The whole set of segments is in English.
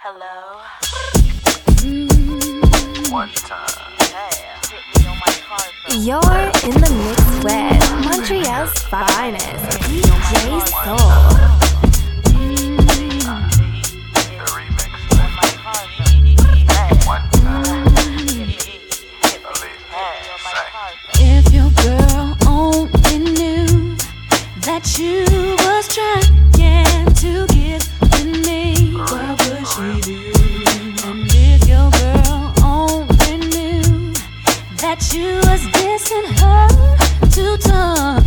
Hello. One time. Yeah. You're in the mix with Montreal's finest DJ Soul. If your girl only knew that you She was dissing her two times.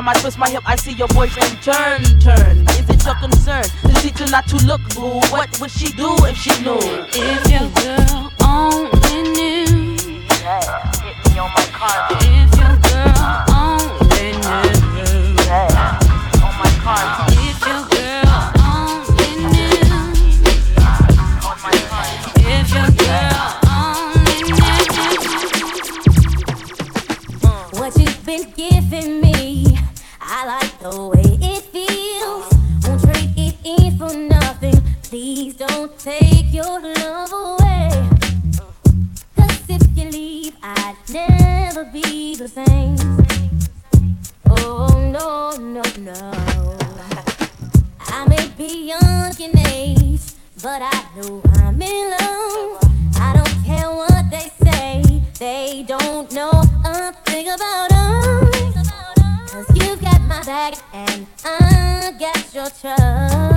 time I twist my hip, I see your boyfriend turn. got your trust.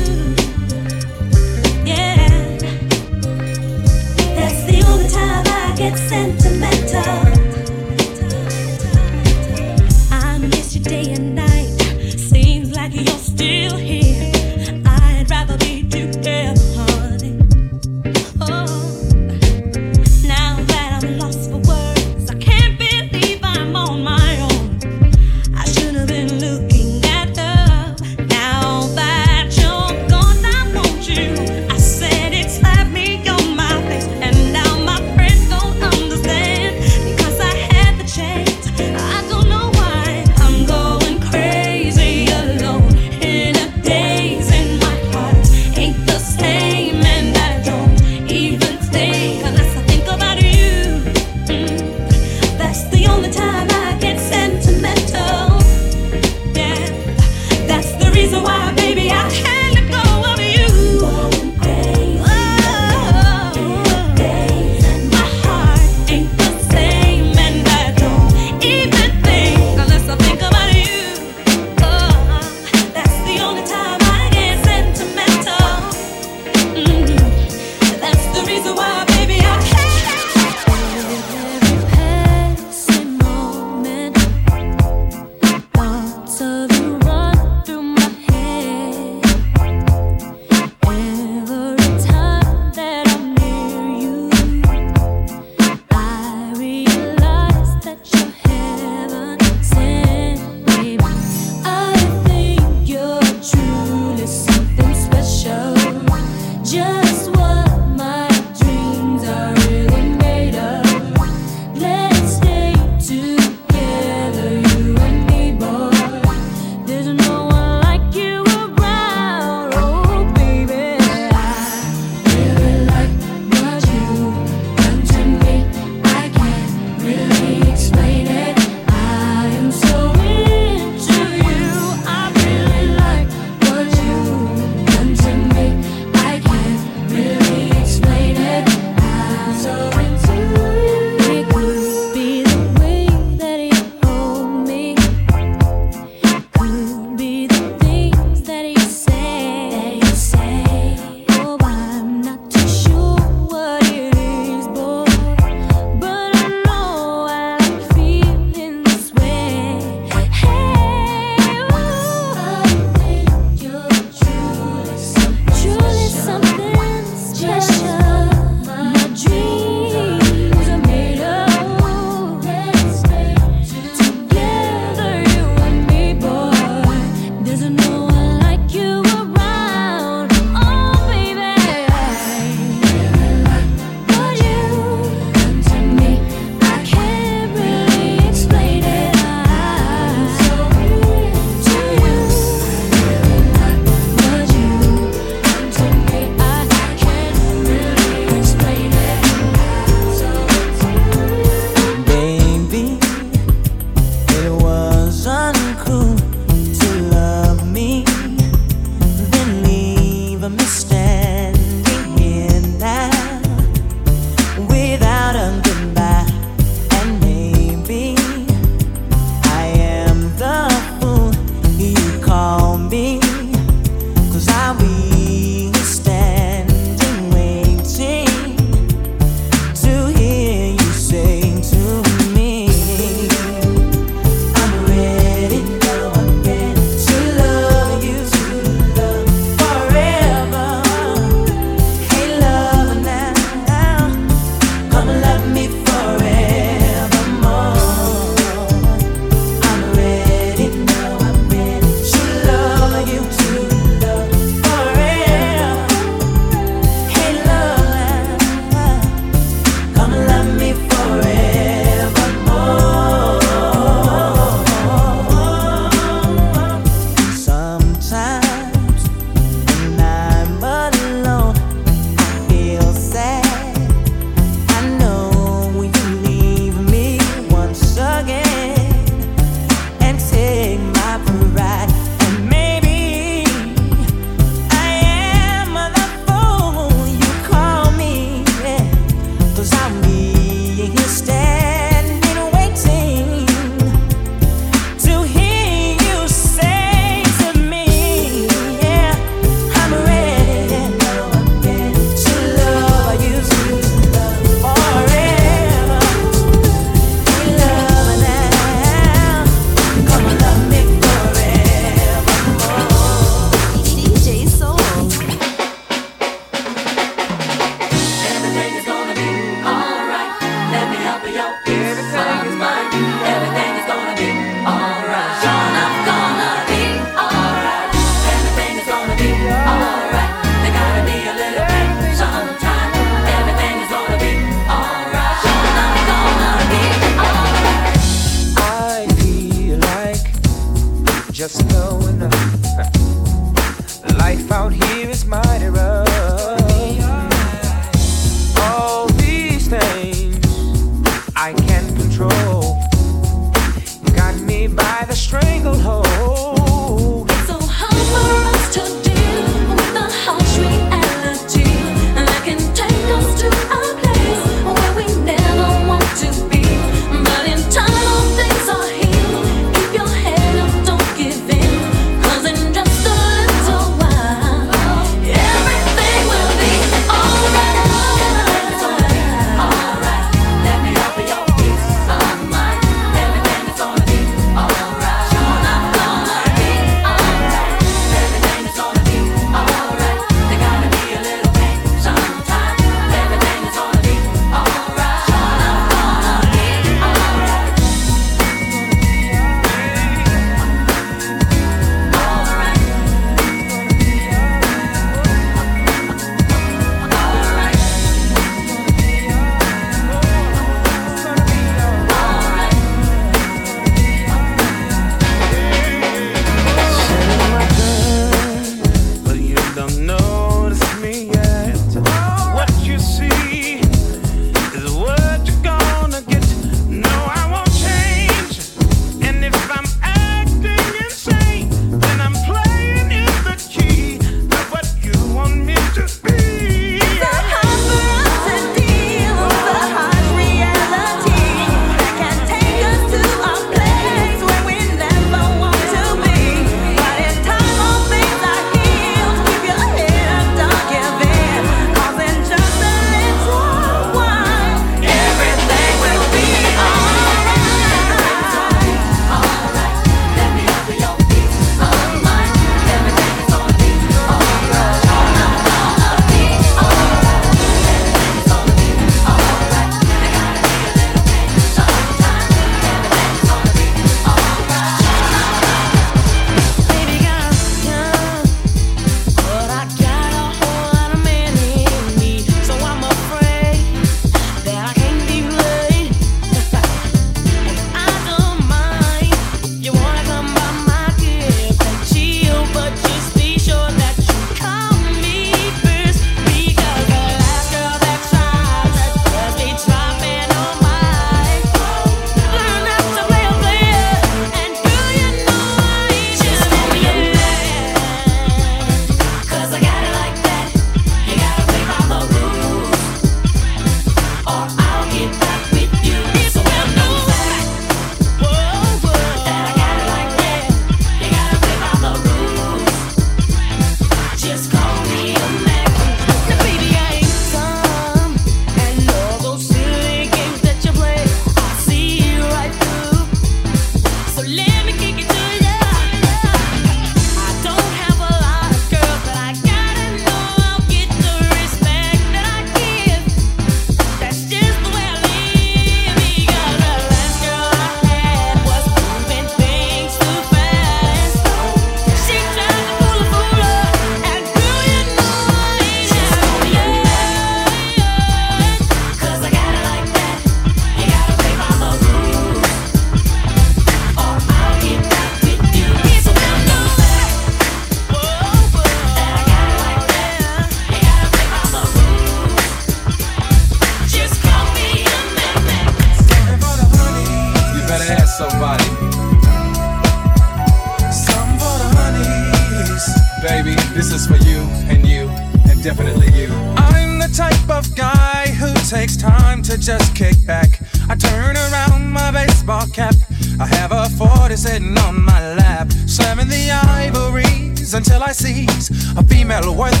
until I seize a female worth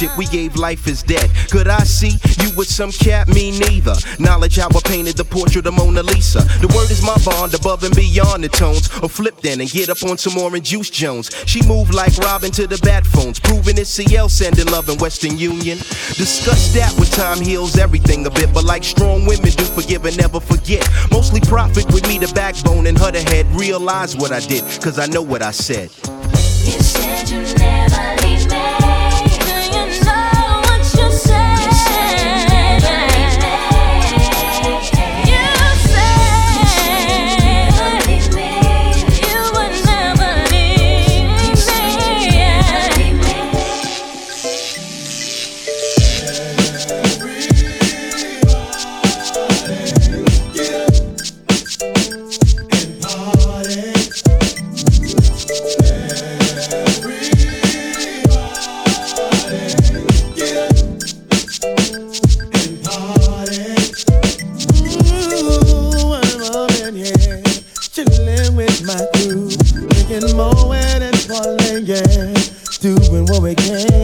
shit we gave life is dead. Could I see you with some cat? Me neither. Knowledge how I painted the portrait of Mona Lisa. The word is my bond above and beyond the tones. Or flip then and get up on some orange juice Jones. She moved like Robin to the bat phones, proving it's CL sending love in Western Union. Discuss that with time heals everything a bit, but like strong women do, forgive and never forget. Mostly profit with me the backbone and her the head. Realize what I did, cause I know what I said. You said you never with my crew, drinking more and it's yeah, doing what we can.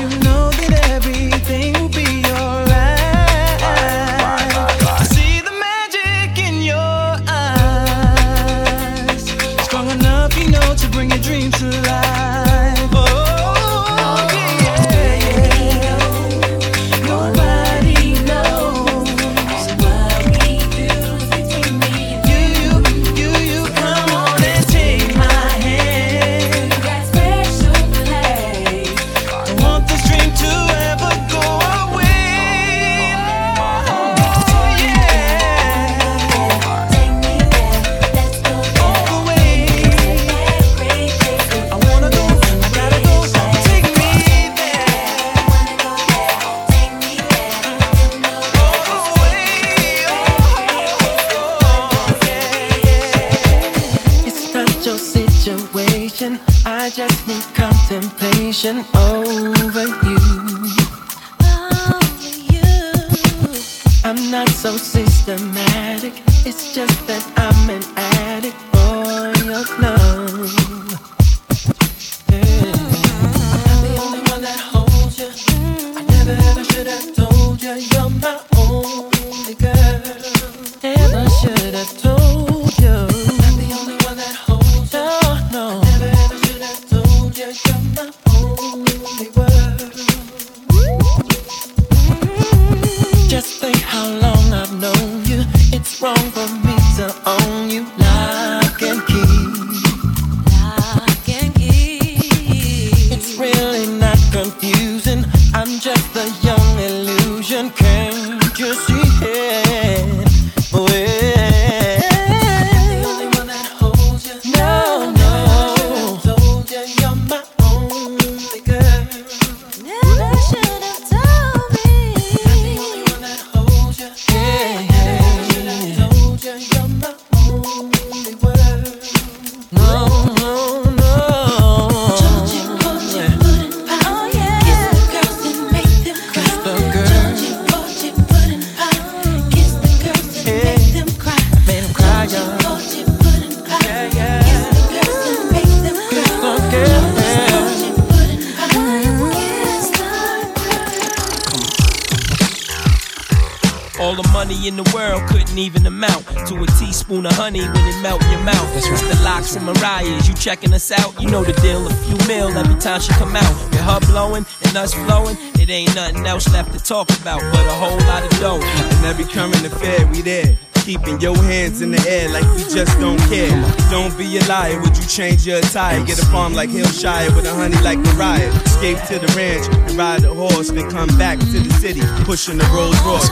you know to about but a whole lot of dough. And every current affair, we there. Keeping your hands in the air like we just don't care. Don't be a liar, would you change your attire? Get a farm like Hillshire with a honey like Mariah. Escape to the ranch and ride a horse, then come back to the city, pushing the Rolls Royce.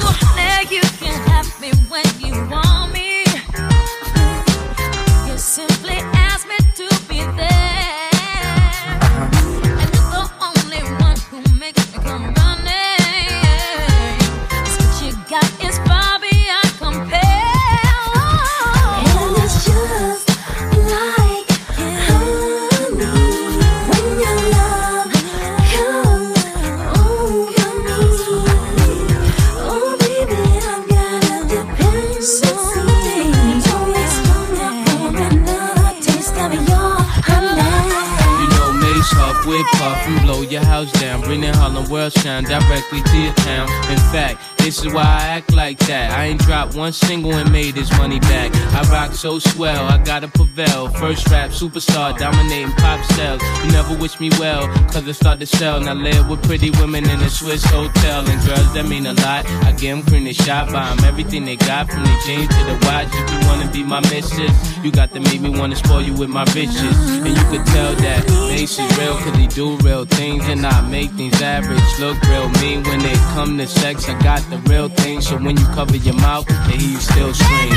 Shine directly to your town. In fact, this is why I act like that. I ain't dropped one single and made this money back. I rock so swell, I gotta prevail. First rap superstar, dominating pop sales. You never wish me well, cause I start to sell. Now live with pretty women in a Swiss hotel. And girls that mean a lot. I give them cream, they shot by 'em. Everything they got from the jeans to the watch. If you wanna be my missus, you got to make me wanna spoil you with my riches. And you could tell that Mase is real, cause he do real things. And I make things average look real mean. When they come to sex, I got the real thing. So when you cover your mouth, they hear you still scream.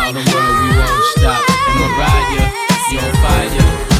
All the world, we won't stop. And Mariah, you on fire.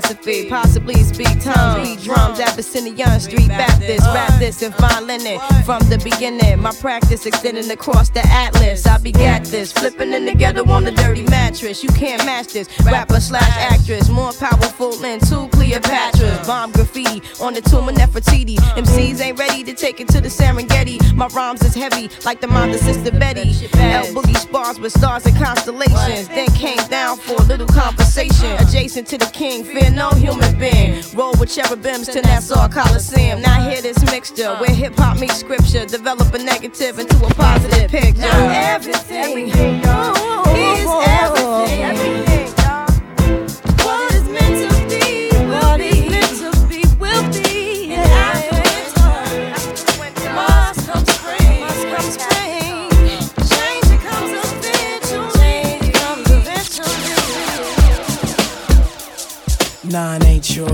Philosophy, possibly speak tongues, beat drums, Abyssinian Street Baptist, rap this and fine linen from the beginning. My practice extending across the atlas. I begat this, flipping in together on the dirty mattress. You can't match this. Rapper slash actress, more powerful than two Cleopatras. Bomb graffiti on the tomb of Nefertiti. MCs ain't ready to take it to the Serengeti. My rhymes is heavy like the mind of Sister Betty. L Boogie spars with stars and constellations. Then came down for a little conversation. Adjacent to the king, fear no human being. Roll with cherubims to Nassau Coliseum. Now hear this mixture where hip hop meets scripture. Develop a negative into a positive picture. Now everything, is everything. Nine ain't your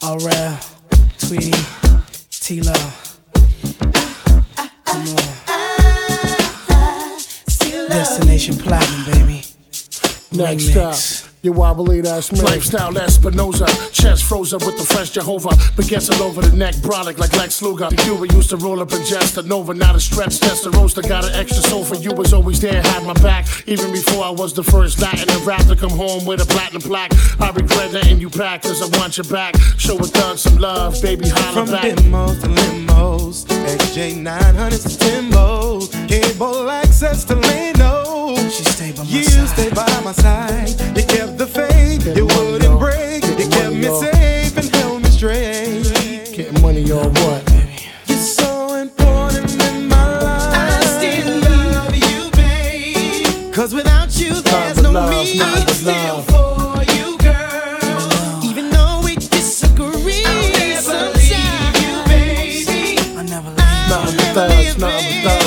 Aurel, Tweety, T-Lo. Come on. Destination Platinum, baby. Next Remix. You wobbly ass man. Lifestyle Espinosa, chest frozen with the fresh Jehovah. Begets all over the neck, brolic like Lex Luger. The Cuba used to roll up and just a Nova, not a stretch, just a roaster. Got an extra soul for you, was always there, had my back. Even before I was the first Latin to rap to come home with a platinum plaque. I regret letting you back, cause I want you back. Show a thug some love, baby, holla From back. demos to limos, XJ 900s to Timbos, cable access to Leno. She stayed by my you side. stayed by my side. You kept the faith, you wouldn't break. You kept me y'all. safe and held me straight. Getting money or what? You're so important in my life. I still love you, babe. Cause without you, there's no love, me. but Still for you, girl. Even though we disagree, sometimes. You, baby. Thugs, nothing but thugs. Cause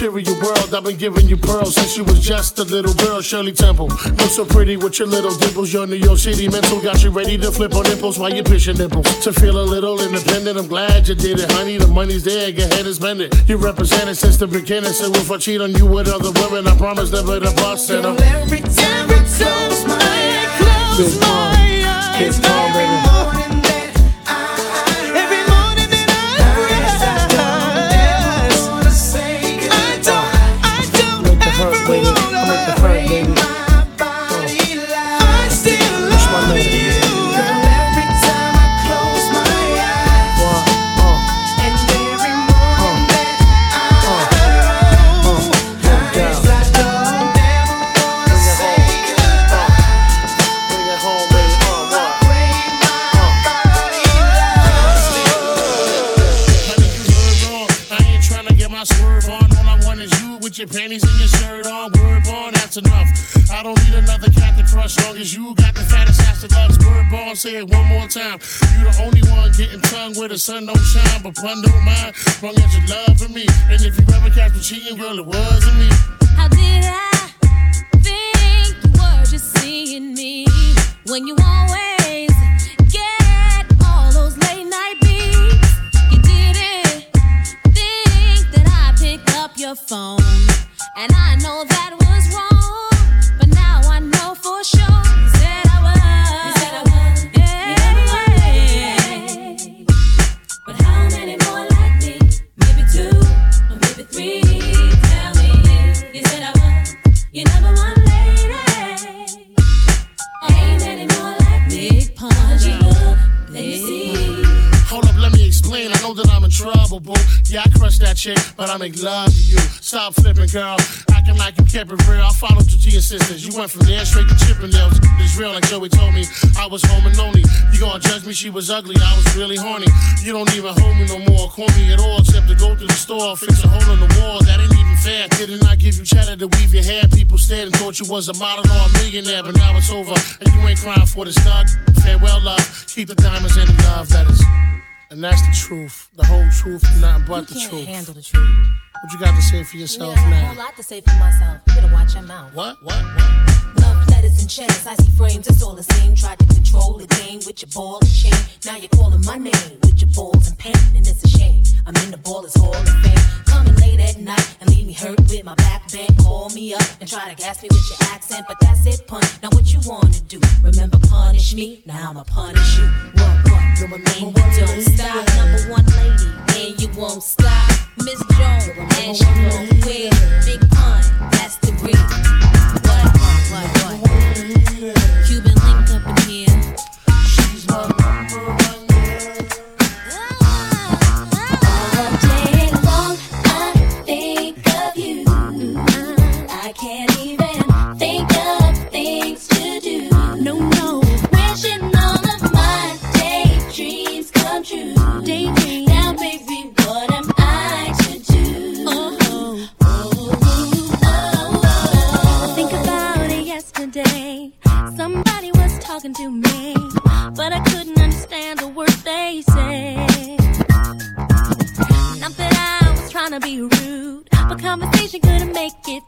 material world, I've been giving you pearls since you was just a little girl. Shirley Temple, look so pretty with your little dimples. Your New York City mental got you ready to flip on nipples while you're pushing nipples. To feel a little independent, I'm glad you did it, honey. The money's there, go ahead and spend it. You represented since the beginning, so if I cheat on you with other women, I promise never to bust it. Every time I close my eyes, close my eyes, time. You the only one getting tongue where the sun don't shine, but Pun don't mind. Long as you loving me, and if you ever catch me cheating, girl, it wasn't me. How did I think you were just seeing me when you always get all those late night beats? You didn't think that I pick up your phone, and I know that was wrong, but now I know for sure. You number trouble, boo. Yeah, I crushed that chick, but I make love to you. Stop flipping, girl. Acting like you kept it real. I followed your G sisters. You went from there straight to Chippendales. It's real, like Joey told me. I was home and lonely. You gonna judge me? She was ugly. I was really horny. You don't even hold me no more. Call me at all, except to go to the store, fix a hole in the wall. That ain't even fair. Didn't I give you cheddar to weave your hair? People stared and thought you was a model or a millionaire, but now it's over. And you ain't crying for the stud. Farewell, love. Keep the diamonds and the love letters. And that's the truth. The whole truth, nothing but the You can't truth. handle the truth. What you got to say for yourself Yeah, I have a whole lot to say for myself. You better watch your mouth. What? What? What? Love letters and checks, I see frames, it's all the same. Tried to control the game with your ball and chain. Now you're calling my name with your balls and pain, and it's a shame. I'm in the ballers hall of fame. Coming late at night and leave me hurt with my back bent. Call me up and try to gas me with your accent, but that's it, Pun. Now what you wanna do? Remember punish me? Now I'ma punish you. What? What? And you don't stop. Number one lady, and you won't stop. Miss Jones, and she won't quit. Big Pun, that's the real. Cuban up in here. She's my number one can't even think of things to do. No, no. Wishing all of my daydreams come true. Talking to me, but I couldn't understand a word they said. Not that I was trying to be rude, but conversation couldn't make it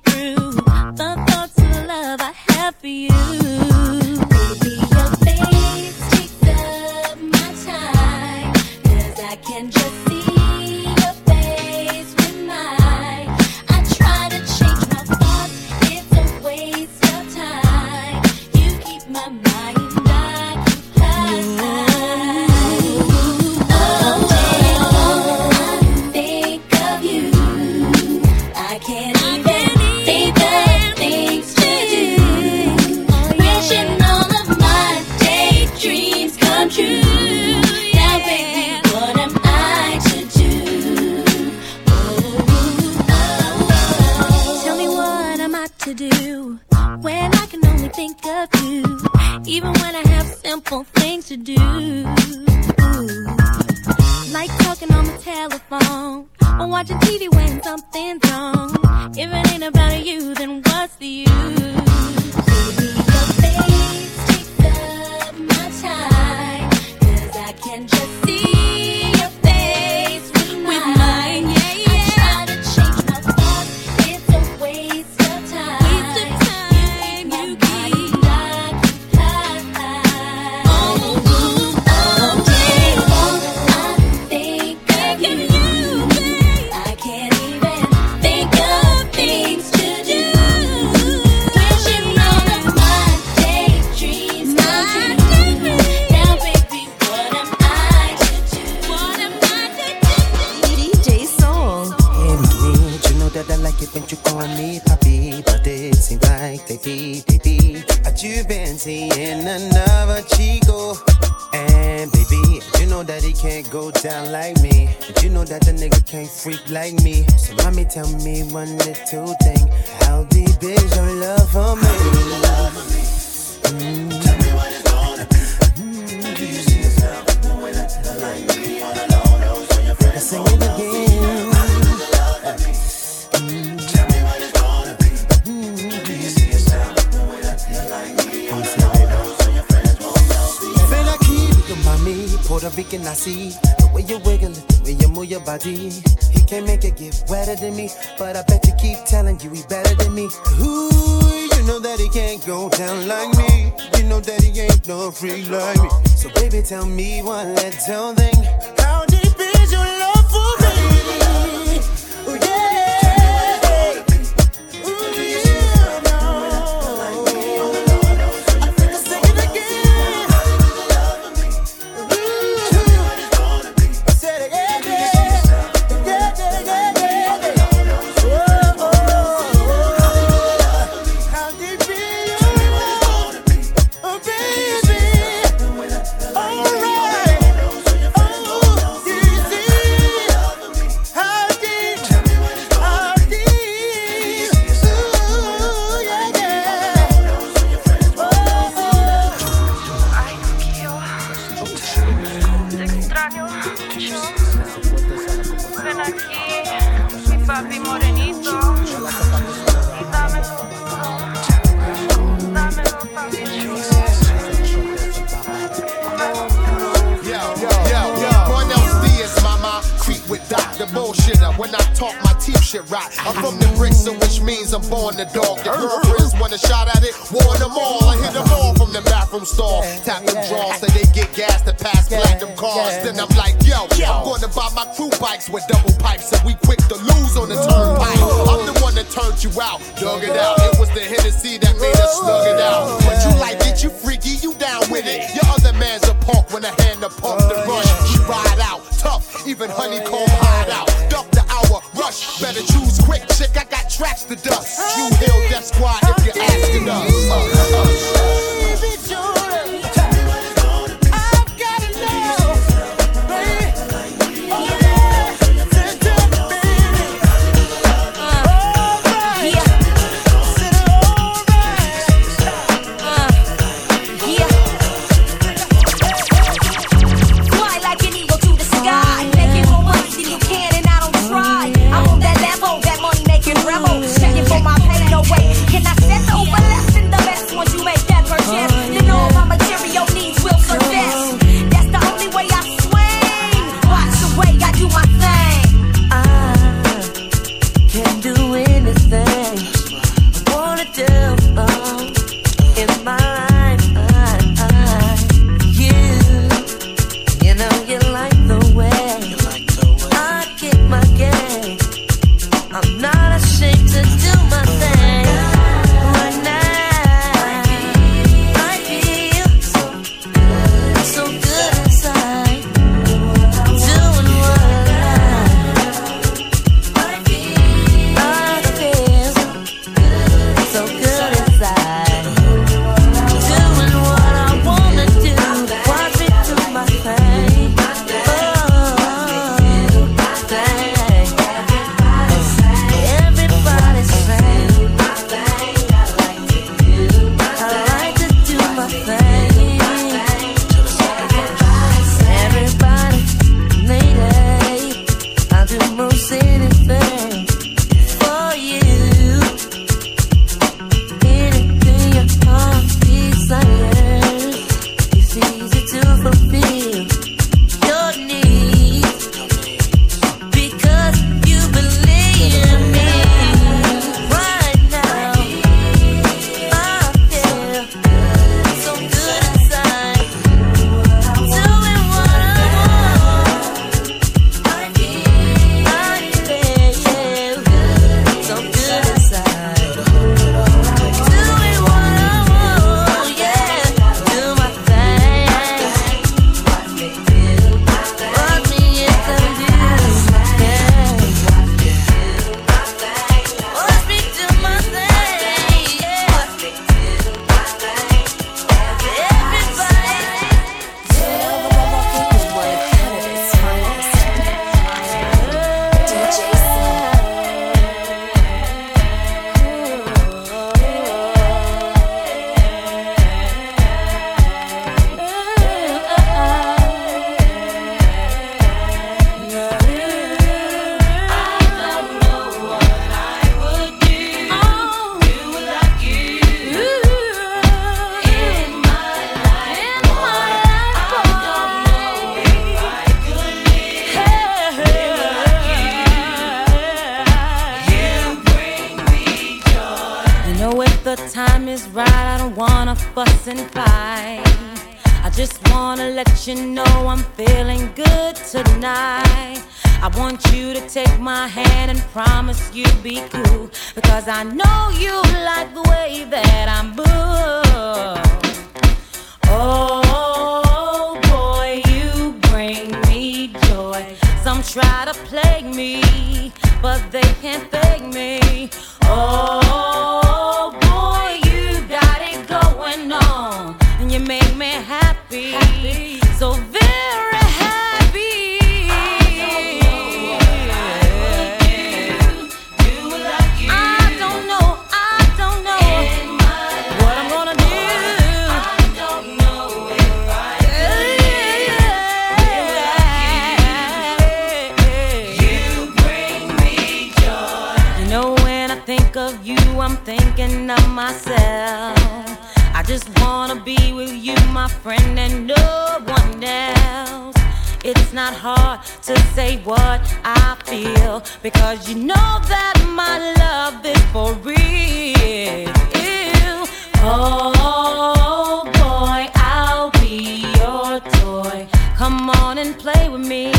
play with me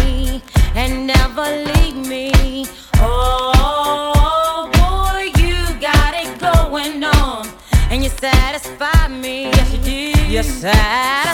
and never leave me. Oh, boy, you got it going on, and you satisfy me. Yes, you do. You satisfy.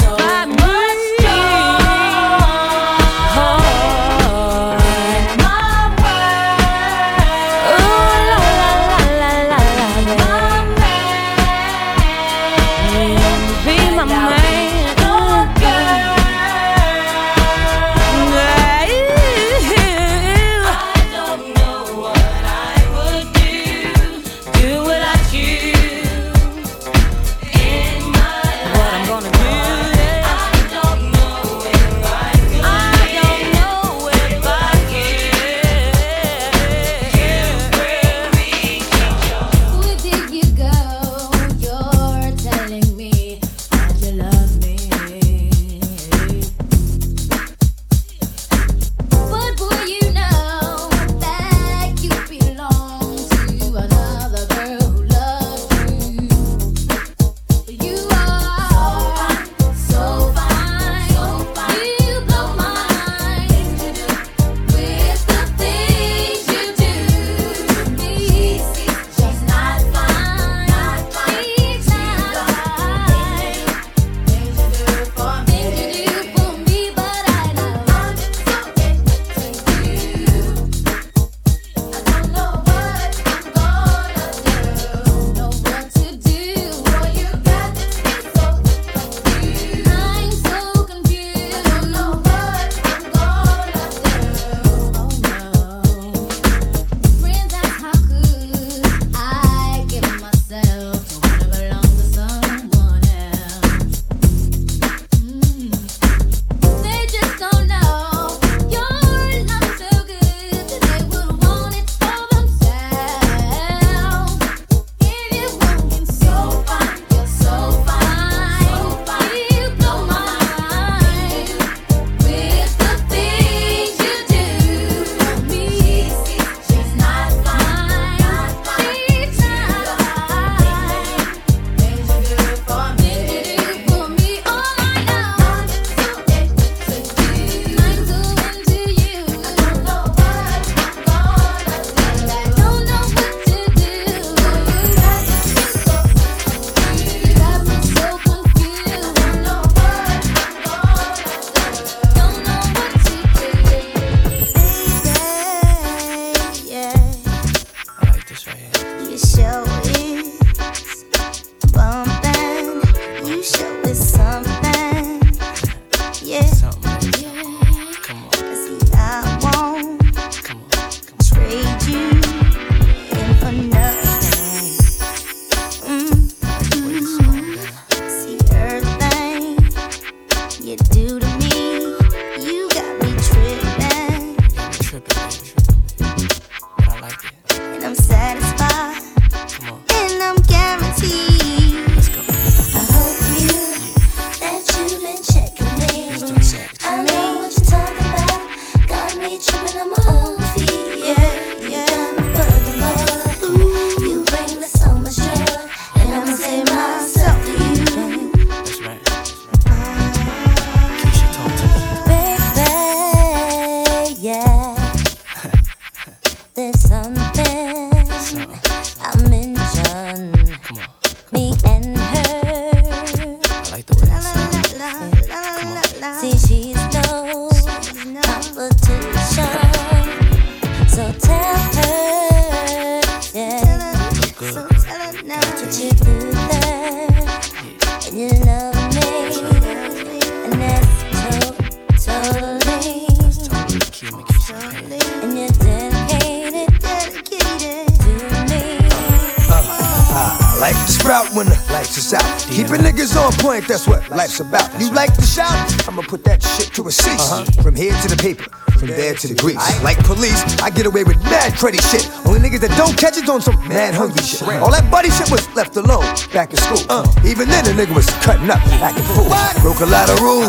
get away with mad crazy shit. Only niggas that don't catch it on some mad hungry shit. All that buddy shit was left alone back in school. Uh, even then, the nigga was cutting up, acting fool. Broke a lot of rules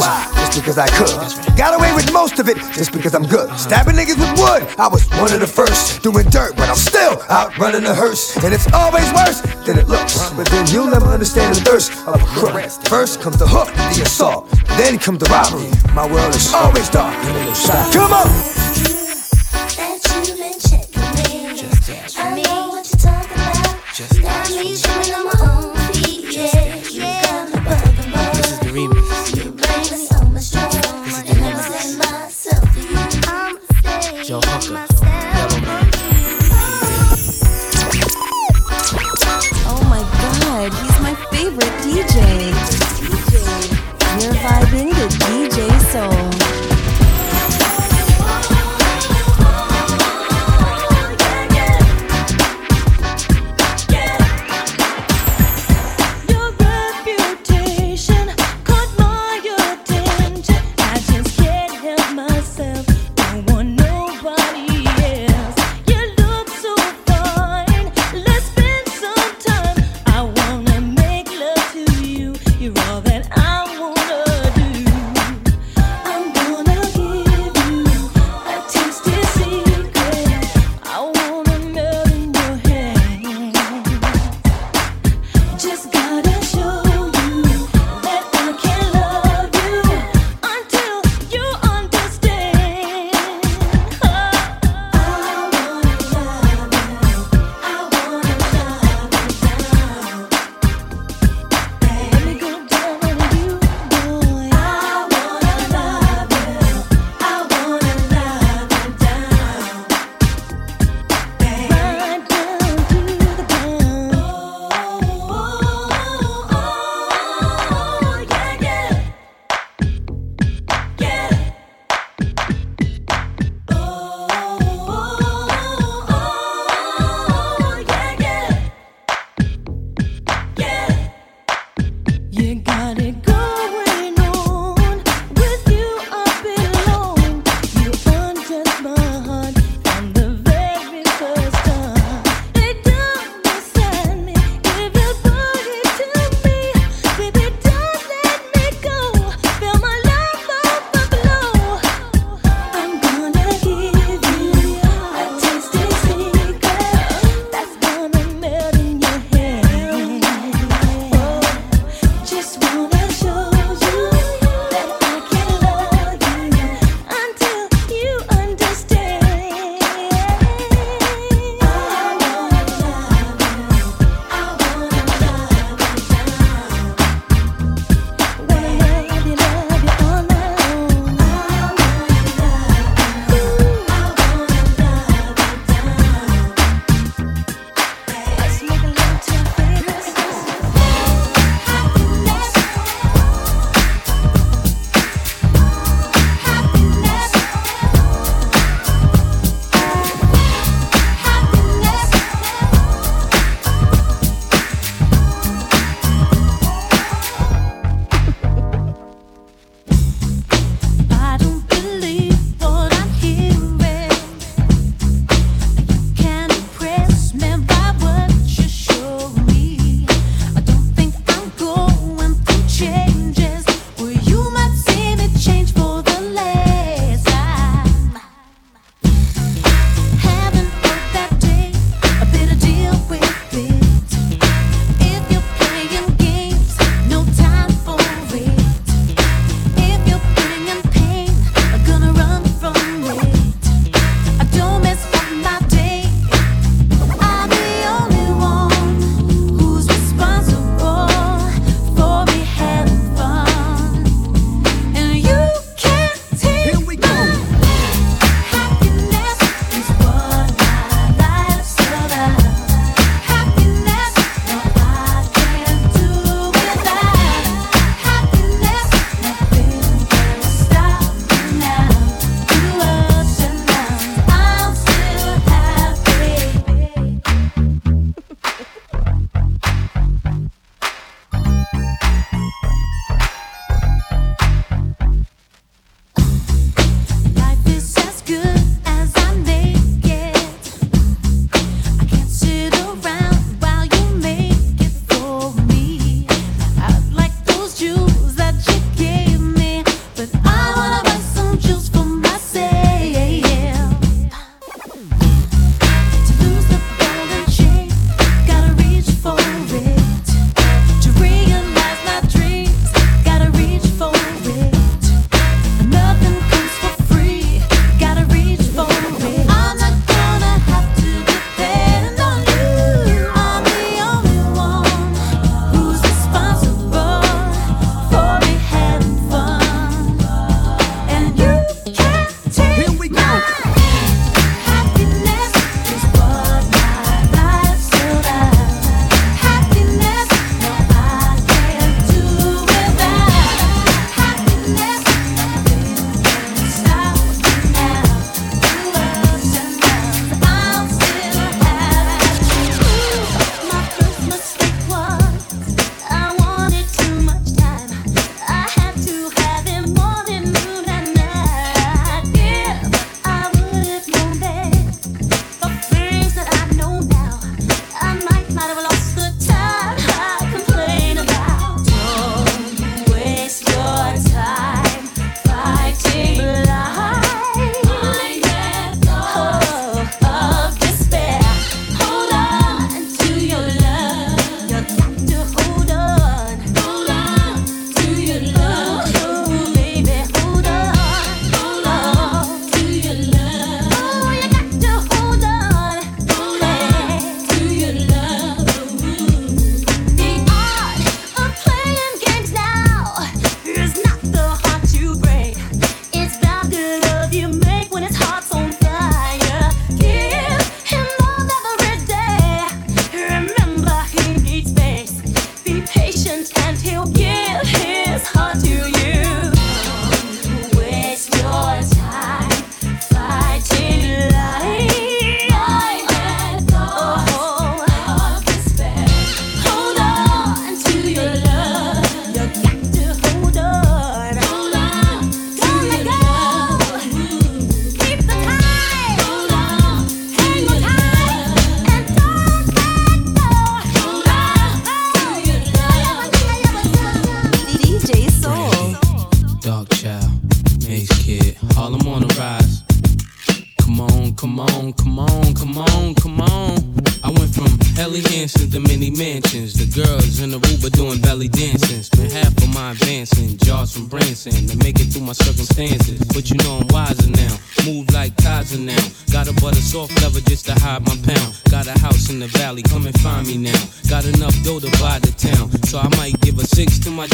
just because I could. Got away with most of it just because I'm good. Stabbing niggas with wood, I was one of the first. Doing dirt, but I'm still out running the hearse. And it's always worse than it looks. But then you'll never understand the thirst of a crook. First comes the hook, the assault, then comes the robbery. My world is always dark. Come on!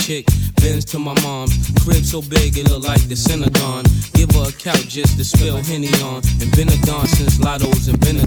chick. Bends to my mom. Crib so big it look like the Synagogue. Give her a couch just to spill Henny on. And been a don since Lotto's and Benadon.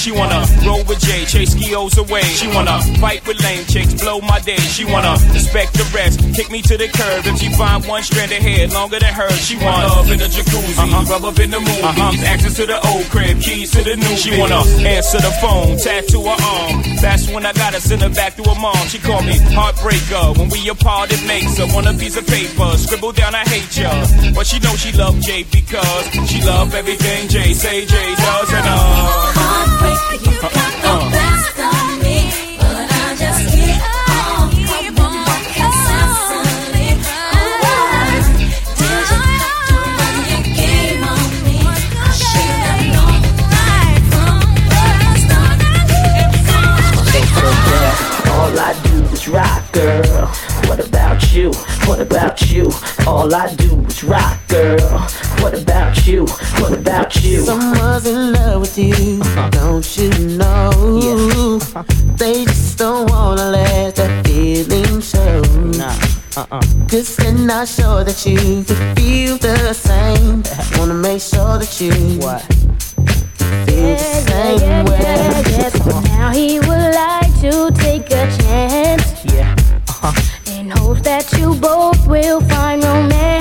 She wanna roll with Jay, chase skios away. She wanna fight with lame chicks, blow my day. She wanna respect the rest, kick me to the curb. If she find one strand of hair longer than her, she wanna love in the jacuzzi, uh-huh. rub up in the moon, uh-huh. access to the old crib, keys to the new. She wanna answer the phone, tattoo her arm. That's when I gotta send her back to her mom. She called me heartbreaker. When we apart, it makes her on a piece of paper, scribble down I hate ya. But she know she love Jay because she love everything Jay say Jay does and uh. all I do is rock, girl. What about you? What about you? Someone's in love with you, don't you know? Yeah. They just don't wanna let that feeling show. Nah. Uh-uh. Cause they're not sure that you could feel the same. wanna make sure that you what? feel yeah, the same yeah, way. Yeah, yeah. So now he would like to take a chance bet you both will find romance.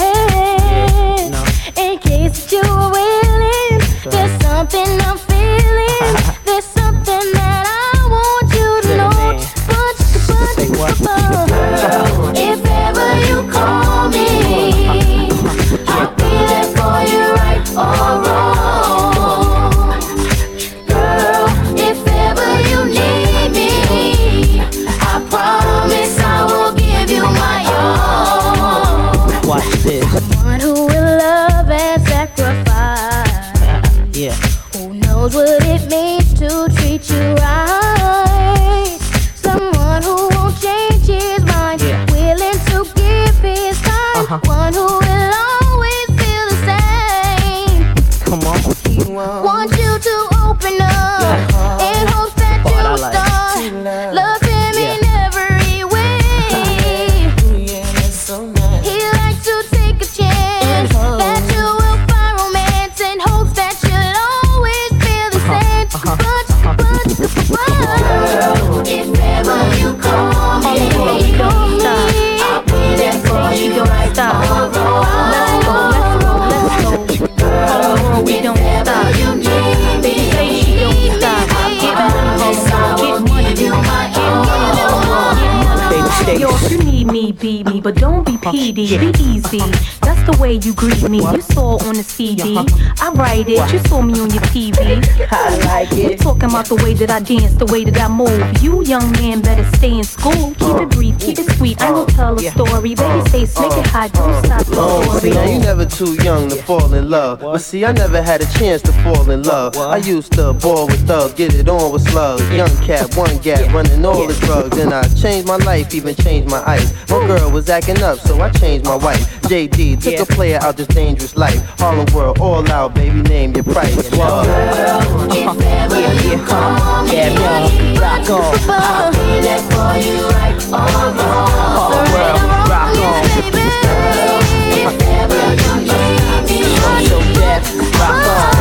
Me. You saw on the CD. I write it. You saw me on your TV. I like it. We talking about the way that I dance, the way that I move. You young man better stay in school. Keep it brief, keep it sweet. I will tell a story. Babyface, make it hot. Don't stop the Oh, see, now you never too young to fall in love. But see, I never had a chance to fall in love. I used to ball with thugs, get it on with slugs. Young cat, one gap, running all the drugs. And I changed my life, even changed my ice. My girl was acting up, so I changed my wife. JD took a player out this dangerous life. Harlem World, all out, baby, name your price. Whoa. Yeah, yeah. Yeah, yo. Rock on. I'll be there for you right. Harlem World, rock on. If ever you need me, deaf, rock on.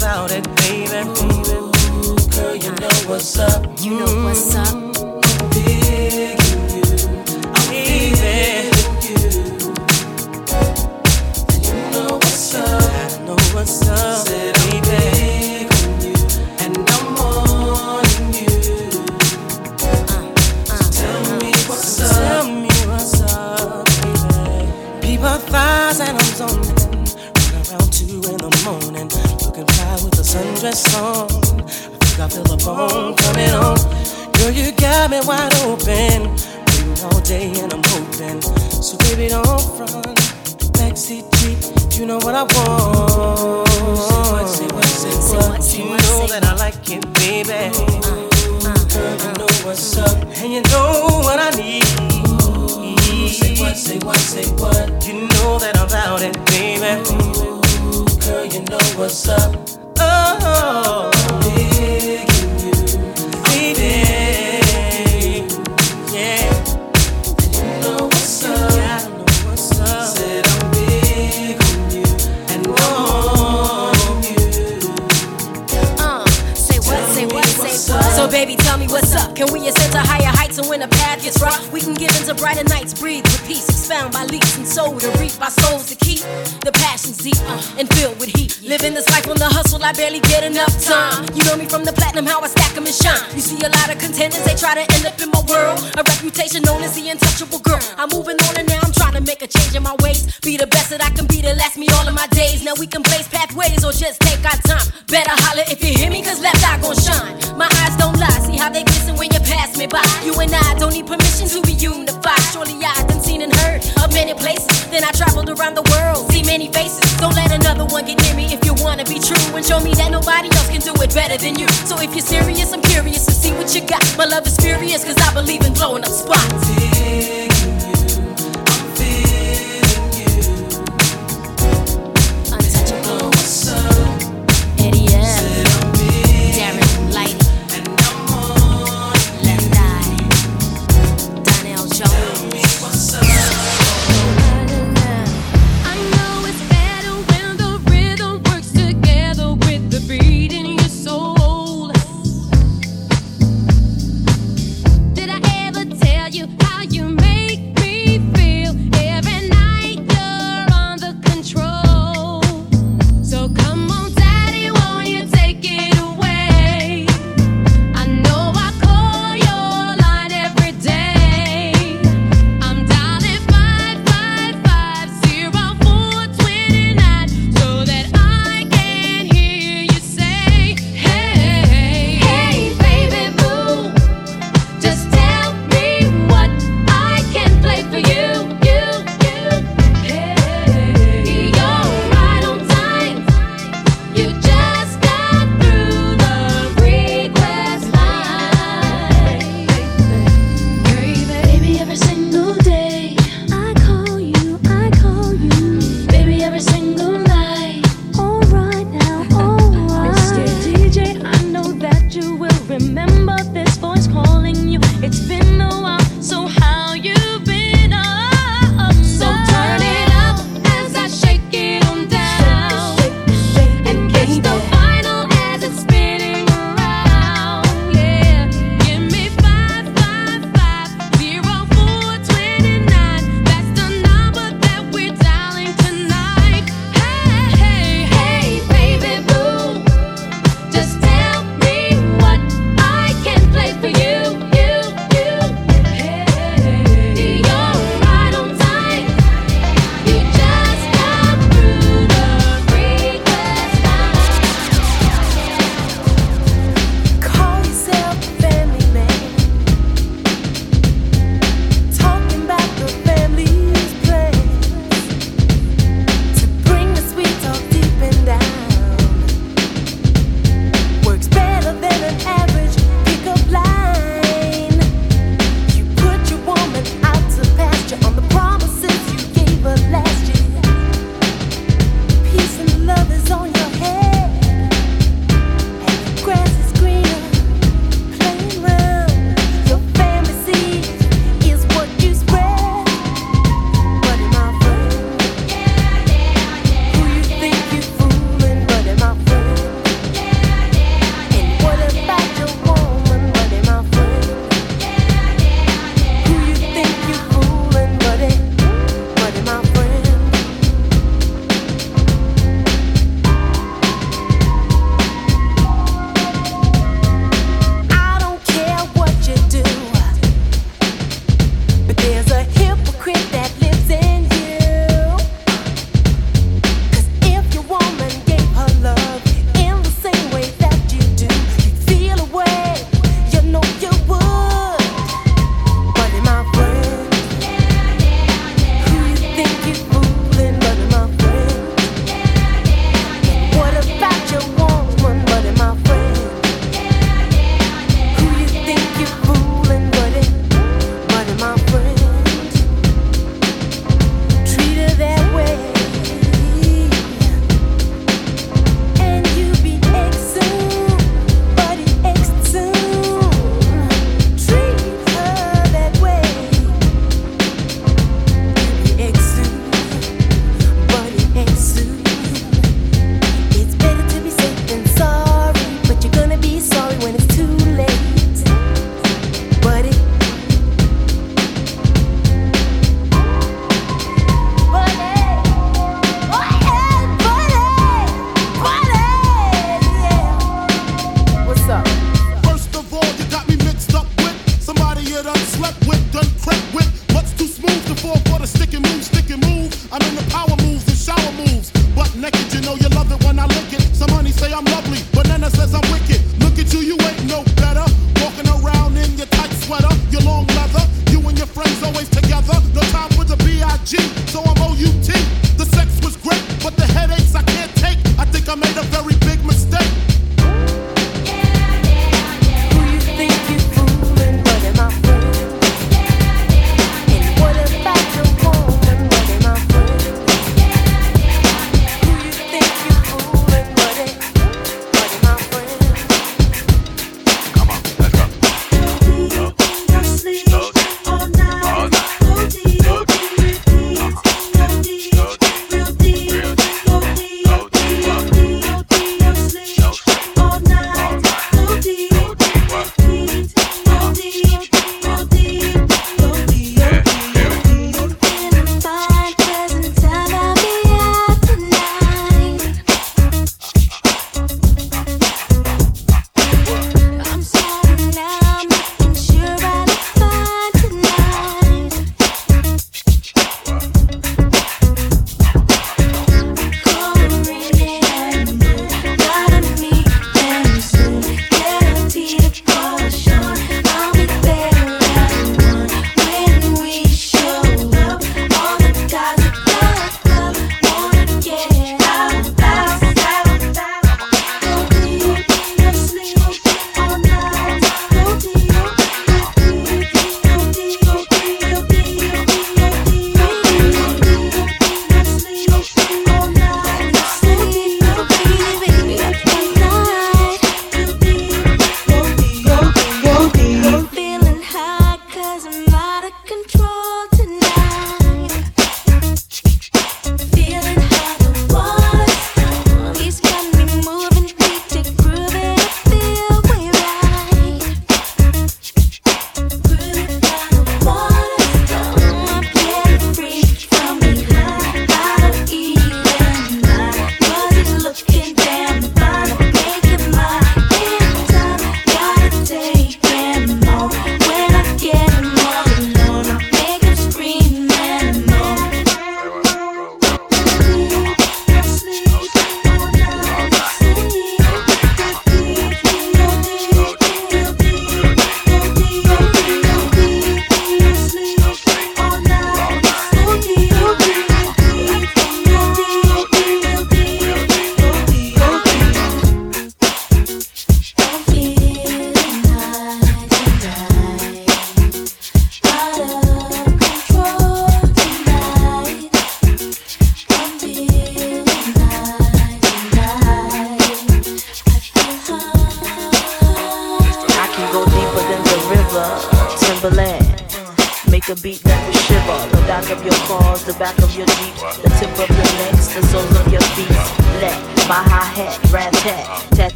About it, baby. Ooh, girl, you know what's up. You know what's up. Sundress on. I think I feel a bone coming on. Girl, you got me wide open. Waiting all day and I'm hoping. So baby, don't front. Backseat Jeep, you know what I want. Say what, say what, say what. You know that I like it, baby. Uh, uh, girl, you uh. know what's up, and you know what I need. Say what, say what, say what. You know that I'm about it, baby. Girl, you know what's up. Uh, baby, tell me what's up. Can we ascend to higher and when the path gets rough, we can give into brighter nights, breathe with peace, expound by leaps and soul to reap our souls to keep the passions deep uh, and filled with heat. Living this life on the hustle, I barely get enough time. You know me from the platinum, how I stack 'em and shine. You see a lot of contenders, they try to end up in my world. A reputation known as the untouchable girl. I'm moving on and now I'm trying to make a change in my ways. Be the best that I can be to last me all of my days. Now we can blaze pathways or just take our time. Better holler if you hear me, cause left eye gon' shine. My eyes don't lie, see how they glisten when you pass me by. You and I don't need permission to be unified. Surely I've been seen and heard of many places. Then I traveled around the world, see many faces. Don't let another one get near me if you wanna be true and show me that nobody else can do it better than you. So if you're serious, I'm curious to see what you got. My love is furious, cause I believe in blowing up spots.